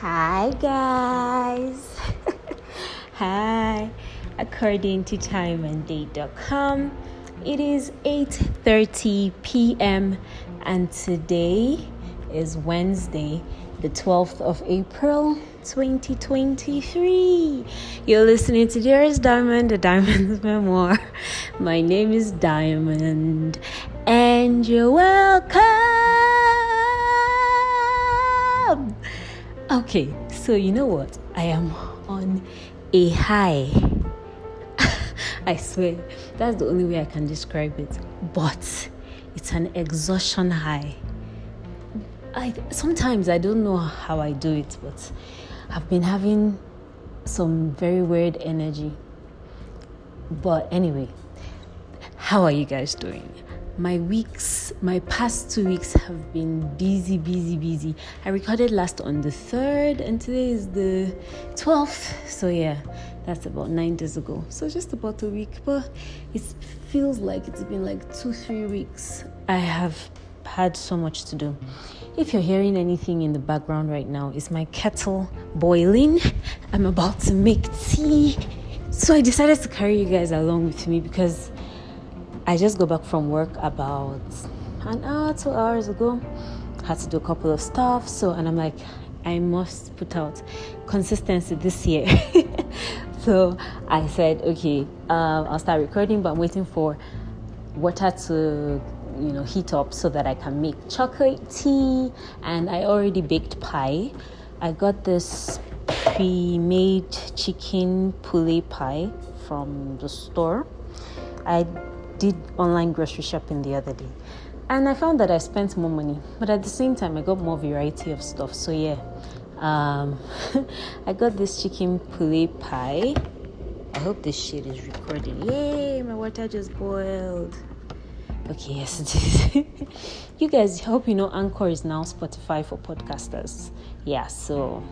Hi guys. Hi. According to timeanddate.com, it is 8:30 p.m. and today is Wednesday, the 12th of April, 2023. You're listening to Dearest Diamond, the Diamond's Memoir. My name is Diamond, and you're welcome. Okay, so you know what? I am on a high. I swear, that's the only way I can describe it. But it's an exhaustion high. I sometimes I don't know how I do it, but I've been having some very weird energy. But anyway, how are you guys doing? My weeks, my past two weeks have been busy, busy, busy. I recorded last on the 3rd, and today is the 12th. So, yeah, that's about nine days ago. So, just about a week, but it feels like it's been like two, three weeks. I have had so much to do. If you're hearing anything in the background right now, it's my kettle boiling. I'm about to make tea. So I decided to carry you guys along with me because I just got back from work about an hour, two hours ago. Had to do a couple of stuff. So, and I'm like, I must put out consistency this year. so I said, okay, um, I'll start recording, but I'm waiting for water to you know heat up so that I can make chocolate tea and I already baked pie. I got this pre-made chicken poulet pie from the store. I did online grocery shopping the other day and I found that I spent more money, but at the same time I got more variety of stuff. So yeah, um, I got this chicken poulet pie. I hope this shit is recording. Yay, my water just boiled. Okay, yes, it is. you guys, hope you know Anchor is now Spotify for podcasters. Yeah, so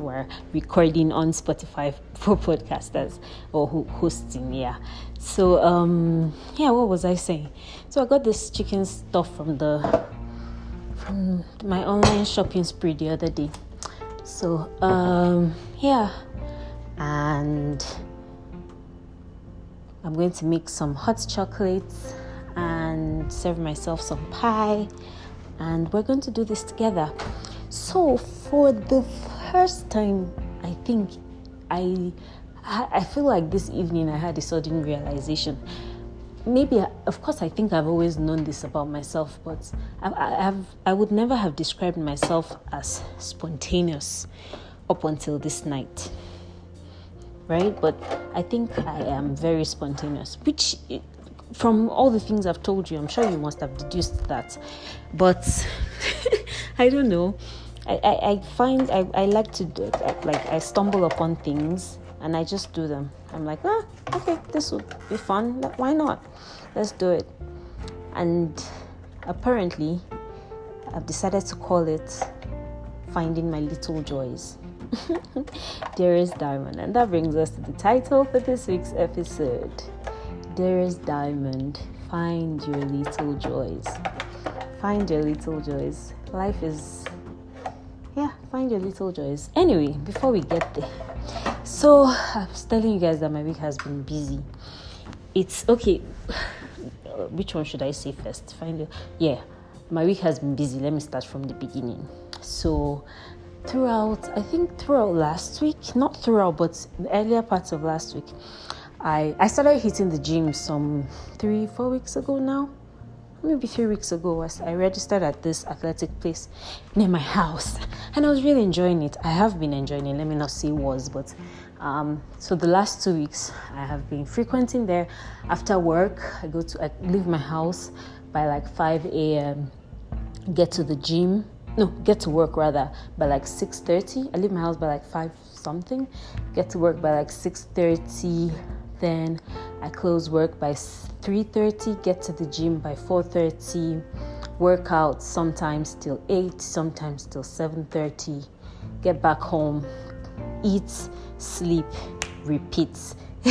we're recording on Spotify for podcasters or hosting. Yeah. So, um, yeah, what was I saying? So I got this chicken stuff from the from my online shopping spree the other day. So, um, yeah, and I'm going to make some hot chocolates and serve myself some pie, and we're going to do this together. So, for the first time, I think I I feel like this evening I had a sudden realization. Maybe, of course, I think I've always known this about myself, but I, I, have, I would never have described myself as spontaneous up until this night right? But I think I am very spontaneous, which from all the things I've told you, I'm sure you must have deduced that. But I don't know. I, I, I find I, I like to do it. Like I stumble upon things and I just do them. I'm like, ah, okay, this would be fun. Why not? Let's do it. And apparently, I've decided to call it Finding My Little Joys. Dearest Diamond. And that brings us to the title for this week's episode. Dearest Diamond, find your little joys. Find your little joys. Life is, find your little joys. Anyway, before we get there, so I was telling you guys that my week has been busy. It's okay. Which one should I say first? Find it. Yeah, my week has been busy. Let me start from the beginning. So, throughout, I think throughout last week, not throughout, but the earlier parts of last week, I, I started hitting the gym some three, four weeks ago now. Maybe three weeks ago, was I registered at this athletic place near my house, and I was really enjoying it. I have been enjoying it. Let me not say was, but um, so the last two weeks I have been frequenting there. After work, I go to I leave my house by like 5 a.m. Get to the gym, no, get to work rather by like 6:30. I leave my house by like 5 something. Get to work by like 6:30 then I close work by 3:30, get to the gym by 4:30, work out sometimes till 8, sometimes till 7:30, get back home, eat, sleep, repeat.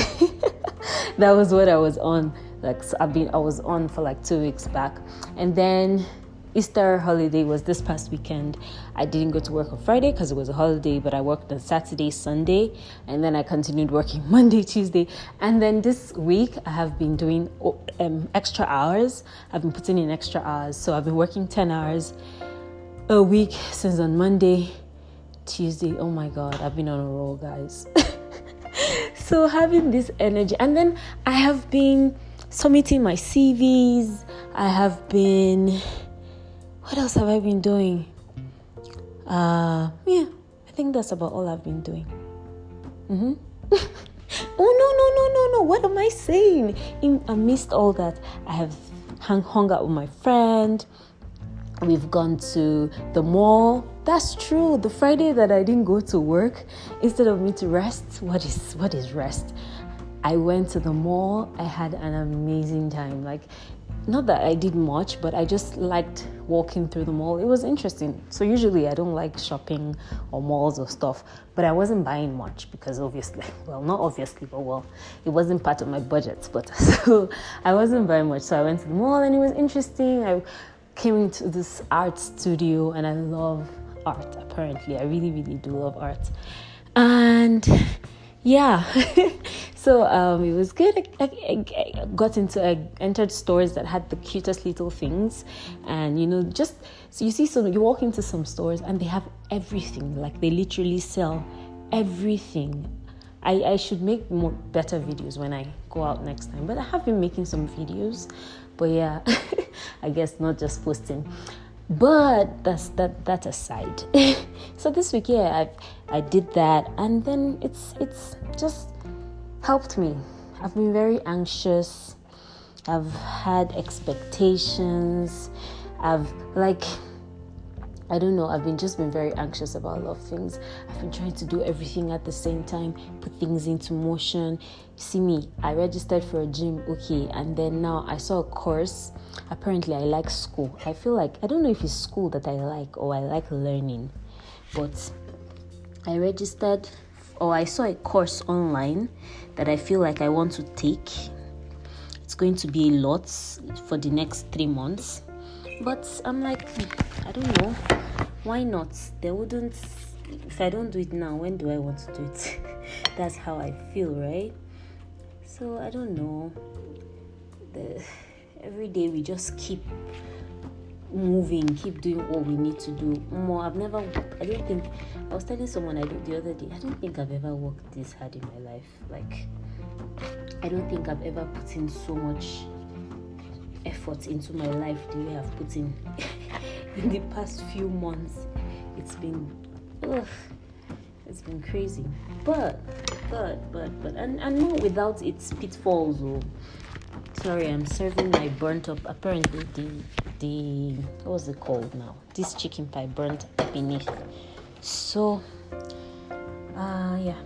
that was what I was on. Like I've been I was on for like 2 weeks back. And then Easter holiday was this past weekend. I didn't go to work on Friday because it was a holiday, but I worked on Saturday, Sunday, and then I continued working Monday, Tuesday. And then this week, I have been doing um, extra hours. I've been putting in extra hours. So I've been working 10 hours a week since on Monday, Tuesday. Oh my God, I've been on a roll, guys. so having this energy, and then I have been submitting my CVs. I have been. What else have I been doing? Uh, yeah, I think that's about all I've been doing. Mm-hmm. oh no no no no no! What am I saying? In amidst all that, I have hung, hung out with my friend. We've gone to the mall. That's true. The Friday that I didn't go to work, instead of me to rest, what is what is rest? I went to the mall. I had an amazing time. Like, not that I did much, but I just liked walking through the mall. It was interesting. So, usually I don't like shopping or malls or stuff, but I wasn't buying much because obviously, well, not obviously, but well, it wasn't part of my budget. But so I wasn't buying much. So, I went to the mall and it was interesting. I came into this art studio and I love art, apparently. I really, really do love art. And yeah. So um, it was good. I, I, I, got into I entered stores that had the cutest little things. And you know just so you see some you walk into some stores and they have everything. Like they literally sell everything. I, I should make more better videos when I go out next time. But I have been making some videos. But yeah I guess not just posting but that's that that aside so this week yeah i i did that and then it's it's just helped me. I've been very anxious. I've had expectations. I've like I don't know, I've been just been very anxious about a lot of things. I've been trying to do everything at the same time, put things into motion. See me, I registered for a gym, okay, and then now I saw a course. Apparently, I like school. I feel like I don't know if it's school that I like or I like learning, but I registered or I saw a course online that I feel like I want to take. It's going to be a lot for the next three months but I'm like, hmm, I don't know. Why not? They wouldn't. If I don't do it now, when do I want to do it? That's how I feel, right? So I don't know. The, every day we just keep moving, keep doing what we need to do. More, I've never. I don't think. I was telling someone I did the other day. I don't think I've ever worked this hard in my life. Like, I don't think I've ever put in so much effort into my life the way I've put in in the past few months. It's been ugh, it's been crazy. But but but but and, and not without its pitfalls or oh. sorry, I'm serving my burnt up apparently the the what was it called now? This chicken pie burnt up beneath. So uh yeah.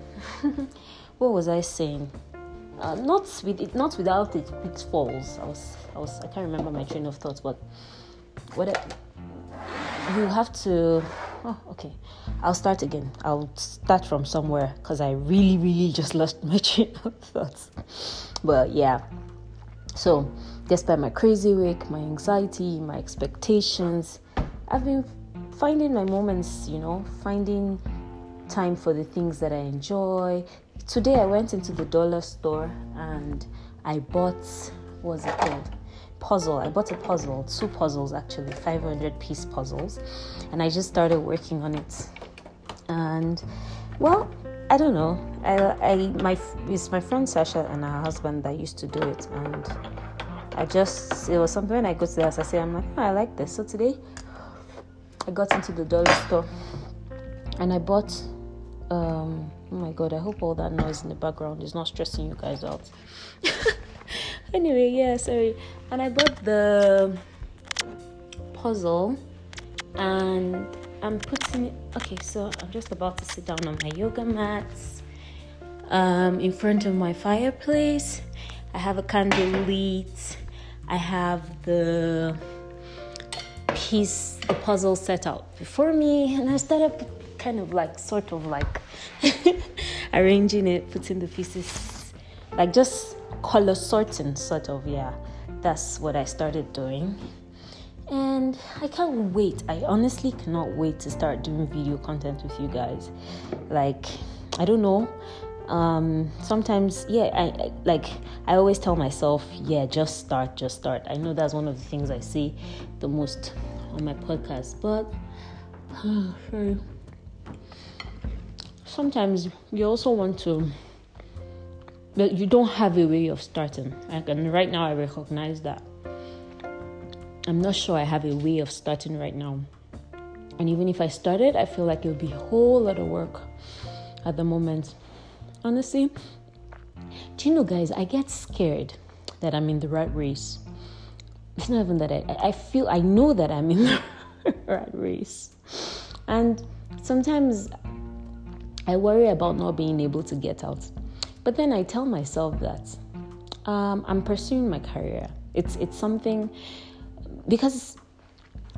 what was I saying? Uh, not with it, not without its pitfalls. I was I was I can't remember my train of thoughts, but what you have to. Oh, okay. I'll start again. I'll start from somewhere because I really, really just lost my train of thoughts. But yeah. So, despite my crazy week, my anxiety, my expectations, I've been finding my moments. You know, finding time for the things that I enjoy. Today I went into the dollar store and I bought what's it called? puzzle. I bought a puzzle, two puzzles actually, 500 piece puzzles, and I just started working on it. And well, I don't know. I, I my it's my friend Sasha and her husband that used to do it, and I just it was something when I go to the house. I say I'm like, oh, I like this. So today, I got into the dollar store, and I bought. Um, oh my god! I hope all that noise in the background is not stressing you guys out. anyway, yeah, sorry. And I bought the puzzle and I'm putting it. Okay, so I'm just about to sit down on my yoga mats um, in front of my fireplace. I have a candle lit. I have the piece, the puzzle set out before me, and I started kind of like, sort of like arranging it, putting the pieces, like just color sorting, sort of, yeah. That's what I started doing. And I can't wait. I honestly cannot wait to start doing video content with you guys. Like, I don't know. Um, sometimes, yeah, I, I like I always tell myself, yeah, just start, just start. I know that's one of the things I say the most on my podcast, but sometimes you also want to but you don't have a way of starting. Like, and right now, I recognize that. I'm not sure I have a way of starting right now. And even if I started, I feel like it would be a whole lot of work at the moment. Honestly, do you know, guys, I get scared that I'm in the right race. It's not even that I, I feel, I know that I'm in the right race. And sometimes I worry about not being able to get out. But then I tell myself that um, I'm pursuing my career. It's it's something because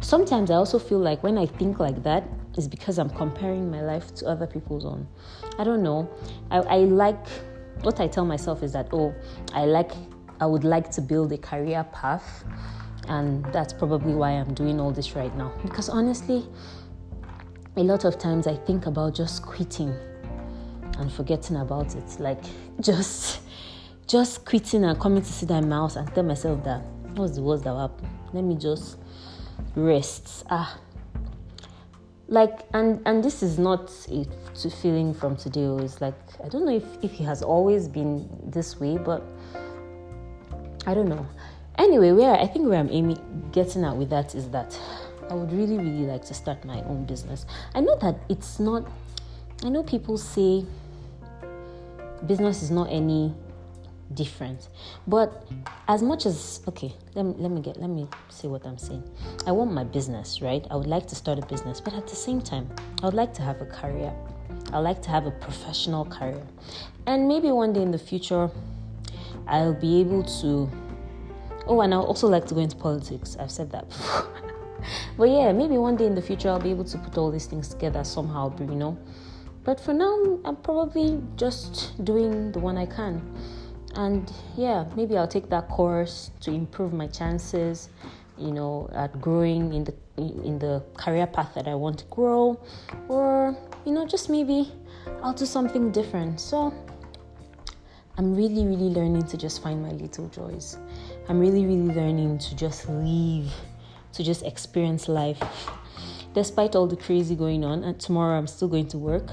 sometimes I also feel like when I think like that is because I'm comparing my life to other people's own. I don't know. I, I like what I tell myself is that oh, I like I would like to build a career path, and that's probably why I'm doing all this right now. Because honestly, a lot of times I think about just quitting and forgetting about it. Like just just quitting and coming to sit down in my house and tell myself that what's the worst that happened? Let me just rest. Ah. Like and and this is not a feeling from today. It's like I don't know if, if he has always been this way, but I don't know. Anyway, where I think where I'm aiming getting at with that is that I would really, really like to start my own business. I know that it's not I know people say business is not any different but as much as okay let me, let me get let me see what i'm saying. I want my business right? I would like to start a business but at the same time i would like to have a career. I like to have a professional career. And maybe one day in the future i'll be able to oh and i also like to go into politics. I've said that before but yeah maybe one day in the future i'll be able to put all these things together somehow you know but for now, I'm probably just doing the one I can. And yeah, maybe I'll take that course to improve my chances, you know, at growing in the in the career path that I want to grow, or you know, just maybe I'll do something different. So I'm really, really learning to just find my little joys. I'm really, really learning to just live, to just experience life. Despite all the crazy going on and tomorrow i'm still going to work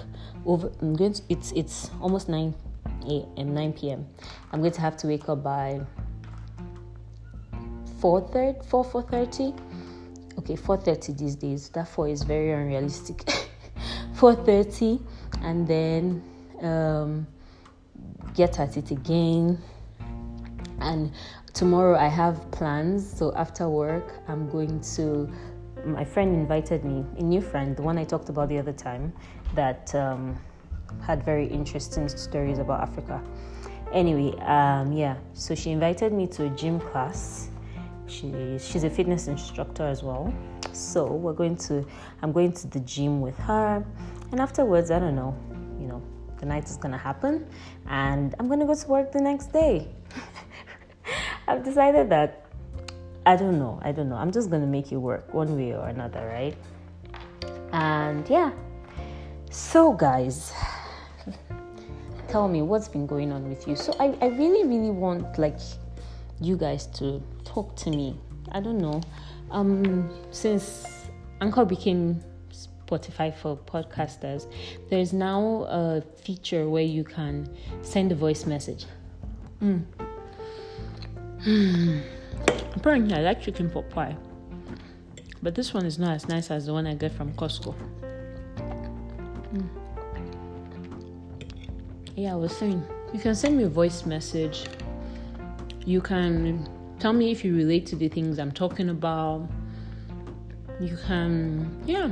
over i'm going to it's it's almost 9 a.m 9 p.m i'm going to have to wake up by 4 4 4.30 okay 4.30 these days. That 4 is very unrealistic. 4.30 and then um, get at it again. And tomorrow i have plans so after work i'm going to my friend invited me, a new friend, the one I talked about the other time, that um, had very interesting stories about Africa. Anyway, um, yeah, so she invited me to a gym class. She, she's a fitness instructor as well. So we're going to, I'm going to the gym with her. And afterwards, I don't know, you know, the night is going to happen. And I'm going to go to work the next day. I've decided that I don't know. I don't know. I'm just going to make it work one way or another, right? And yeah. So, guys, tell me what's been going on with you. So, I, I really, really want like you guys to talk to me. I don't know. Um, since Anchor became Spotify for podcasters, there's now a feature where you can send a voice message. Mm. Apparently, I like chicken pot pie, but this one is not as nice as the one I get from Costco. Mm. Yeah, I was saying you can send me a voice message. You can tell me if you relate to the things I'm talking about. You can, yeah.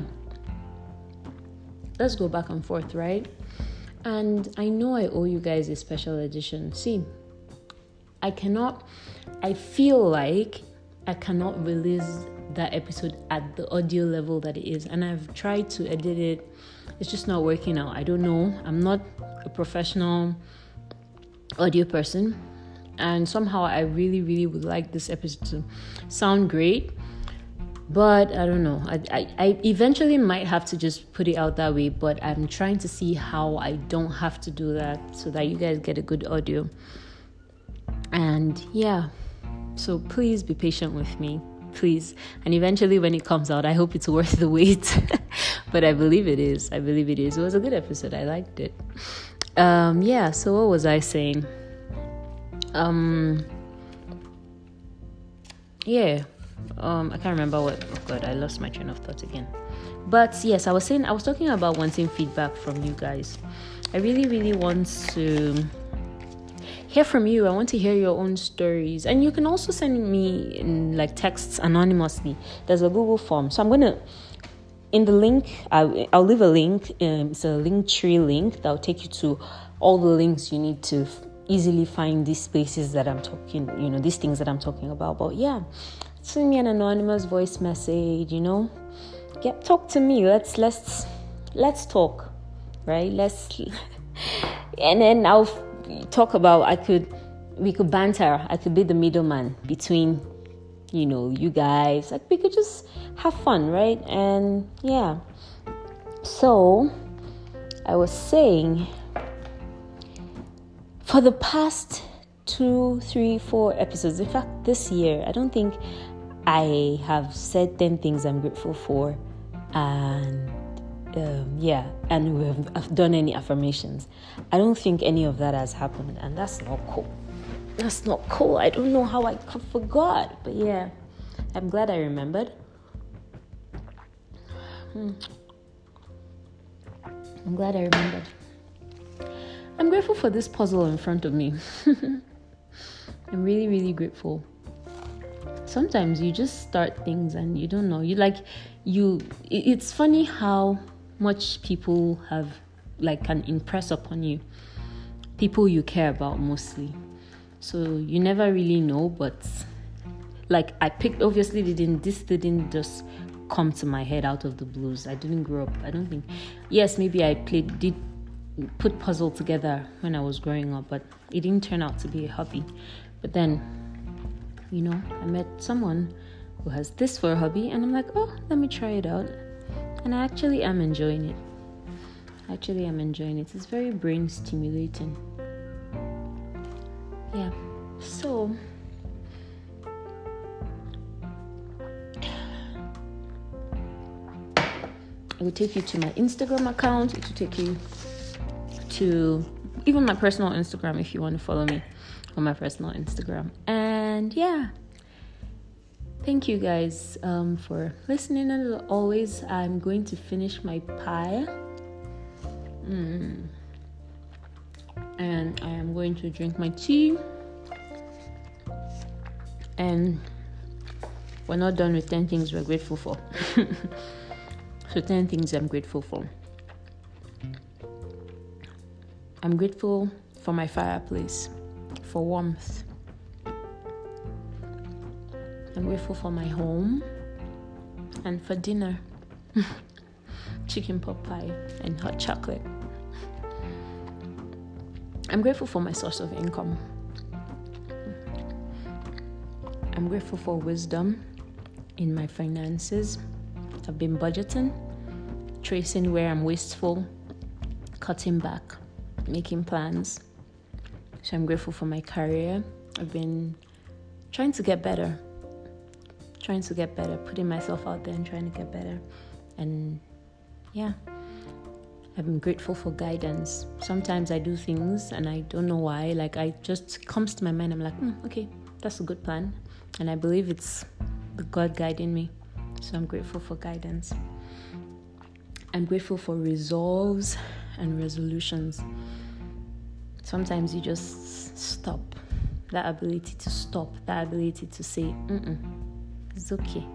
Let's go back and forth, right? And I know I owe you guys a special edition. See, I cannot, I feel like I cannot release that episode at the audio level that it is. And I've tried to edit it, it's just not working out. I don't know. I'm not a professional audio person. And somehow I really, really would like this episode to sound great. but I don't know. I, I, I eventually might have to just put it out that way, but I'm trying to see how I don't have to do that so that you guys get a good audio. And yeah, so please be patient with me, please. And eventually, when it comes out, I hope it's worth the wait. but I believe it is. I believe it is. It was a good episode. I liked it. Um, yeah. So what was I saying? Um, yeah um i can't remember what oh god i lost my train of thought again but yes i was saying i was talking about wanting feedback from you guys i really really want to hear from you i want to hear your own stories and you can also send me in like texts anonymously there's a google form so i'm gonna in the link i'll, I'll leave a link um, it's a Linktree link that'll take you to all the links you need to easily find these spaces that i'm talking you know these things that i'm talking about but yeah send me an anonymous voice message, you know. Get talk to me. Let's let's let's talk. Right? Let's and then I'll talk about I could we could banter. I could be the middleman between you know, you guys. Like we could just have fun, right? And yeah. So I was saying for the past two, three, four episodes. In fact, this year, I don't think I have said 10 things I'm grateful for, and um, yeah, and we've done any affirmations. I don't think any of that has happened, and that's not cool. That's not cool. I don't know how I forgot, but yeah, I'm glad I remembered. Hmm. I'm glad I remembered. I'm grateful for this puzzle in front of me. I'm really, really grateful sometimes you just start things and you don't know. You like you it's funny how much people have like can impress upon you. People you care about mostly. So you never really know, but like I picked obviously didn't this didn't just come to my head out of the blues. I didn't grow up. I don't think yes, maybe I played did put puzzle together when I was growing up, but it didn't turn out to be a hobby. But then you know, I met someone who has this for a hobby, and I'm like, oh, let me try it out. And I actually am enjoying it. Actually, I'm enjoying it. It's very brain stimulating. Yeah. So, it will take you to my Instagram account. It will take you to even my personal Instagram if you want to follow me on my personal Instagram. And yeah, thank you guys um, for listening. As always, I'm going to finish my pie. Mm. And I am going to drink my tea. And we're not done with 10 things we're grateful for. so, 10 things I'm grateful for. I'm grateful for my fireplace for warmth. I'm grateful for my home and for dinner chicken pot pie and hot chocolate. I'm grateful for my source of income. I'm grateful for wisdom in my finances. I've been budgeting, tracing where I'm wasteful, cutting back, making plans. So I'm grateful for my career. I've been trying to get better, trying to get better, putting myself out there and trying to get better. And yeah, I'm grateful for guidance. Sometimes I do things and I don't know why. Like I just comes to my mind. I'm like, mm, okay, that's a good plan, and I believe it's the God guiding me. So I'm grateful for guidance. I'm grateful for resolves and resolutions sometimes you just stop. That ability to stop, that ability to say, Mm-mm, it's okay.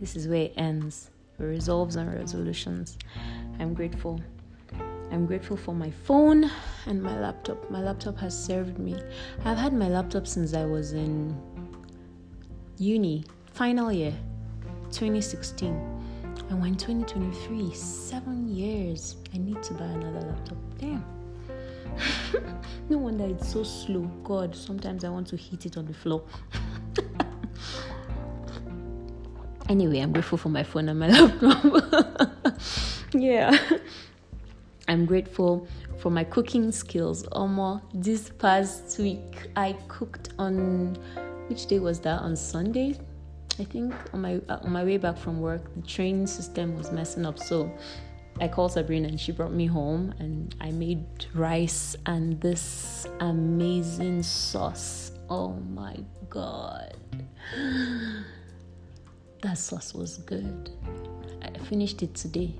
This is where it ends. Resolves and resolutions. I'm grateful. I'm grateful for my phone and my laptop. My laptop has served me. I've had my laptop since I was in uni, final year, 2016. And when 2023, seven years, I need to buy another laptop. Damn. no wonder it's so slow. God, sometimes I want to hit it on the floor. Anyway, I'm grateful for my phone and my laptop. yeah. I'm grateful for my cooking skills. Almost this past week, I cooked on which day was that? On Sunday, I think. On my uh, on my way back from work, the train system was messing up, so I called Sabrina and she brought me home, and I made rice and this amazing sauce. Oh my god, that sauce was good. I finished it today.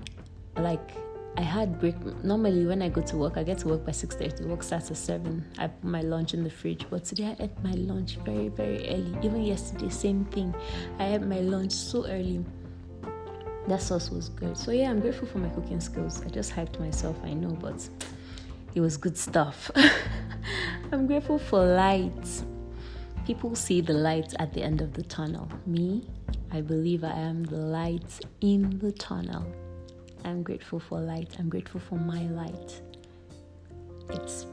Like I had break. Normally, when I go to work, I get to work by six thirty. Work starts at seven. I put my lunch in the fridge. But today, I ate my lunch very, very early. Even yesterday, same thing. I ate my lunch so early. That sauce was good. So yeah, I'm grateful for my cooking skills. I just hyped myself. I know, but it was good stuff. I'm grateful for light. People see the light at the end of the tunnel. Me, I believe I am the light in the tunnel. I'm grateful for light. I'm grateful for my light. It's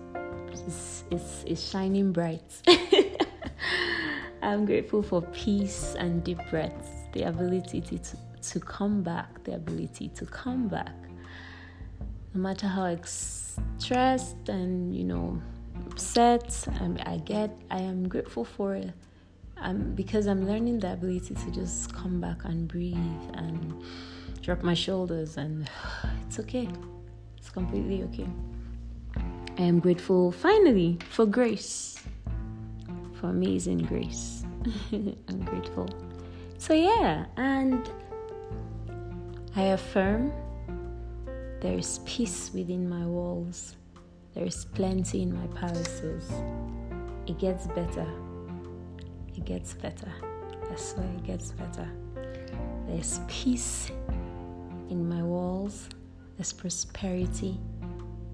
it's, it's, it's shining bright. I'm grateful for peace and deep breaths, the ability to, to, come back, the ability to come back. No matter how stressed and, you know, upset um, I get, I am grateful for it. Um, because I'm learning the ability to just come back and breathe and drop my shoulders, and it's okay. It's completely okay. I am grateful finally for grace, for amazing grace. I'm grateful. So, yeah, and I affirm there is peace within my walls, there is plenty in my palaces. It gets better. It gets better. I swear it gets better. There's peace in my walls, there's prosperity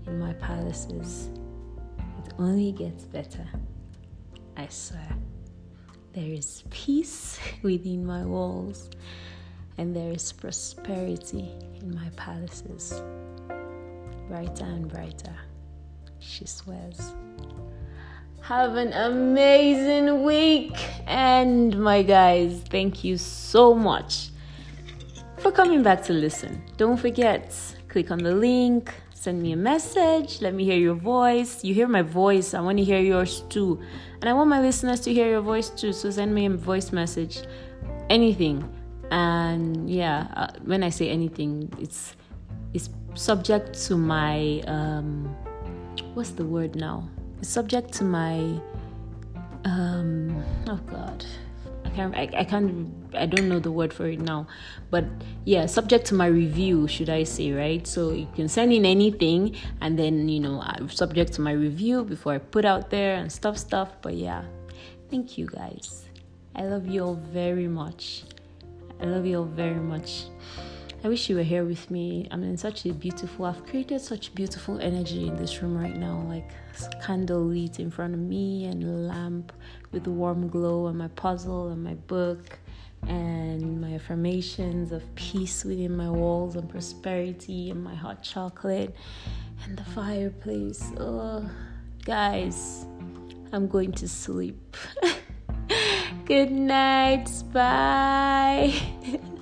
in my palaces. It only gets better. I swear. There is peace within my walls, and there is prosperity in my palaces. Brighter and brighter, she swears. Have an amazing week, and my guys, thank you so much for coming back to listen. Don't forget, click on the link, send me a message, let me hear your voice. You hear my voice, I want to hear yours too. And I want my listeners to hear your voice too, so send me a voice message, anything. And yeah, uh, when I say anything, it's it's subject to my um what's the word now? Subject to my um oh god I can't I, I can't I don't know the word for it now. But yeah, subject to my review, should I say, right? So you can send in anything and then, you know, subject to my review before I put out there and stuff stuff. But yeah. Thank you guys. I love you all very much. I love you all very much. I wish you were here with me. I'm in such a beautiful, I've created such beautiful energy in this room right now. Like candle lit in front of me and lamp with warm glow and my puzzle and my book and my affirmations of peace within my walls and prosperity and my hot chocolate and the fireplace. Oh, guys, I'm going to sleep. Good night. Bye.